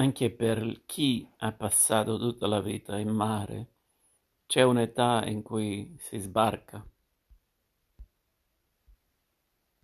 Anche per chi ha passato tutta la vita in mare c'è un'età in cui si sbarca.